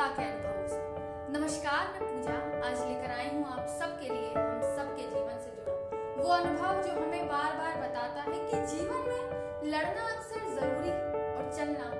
कविता के अनुभवों नमस्कार, मैं पूजा आज लेकर आई हूँ आप सबके लिए, हम सबके जीवन से जुड़ा। वो अनुभव जो हमें बार बार बताता है कि जीवन में लड़ना अक्सर ज़रूरी है और चलना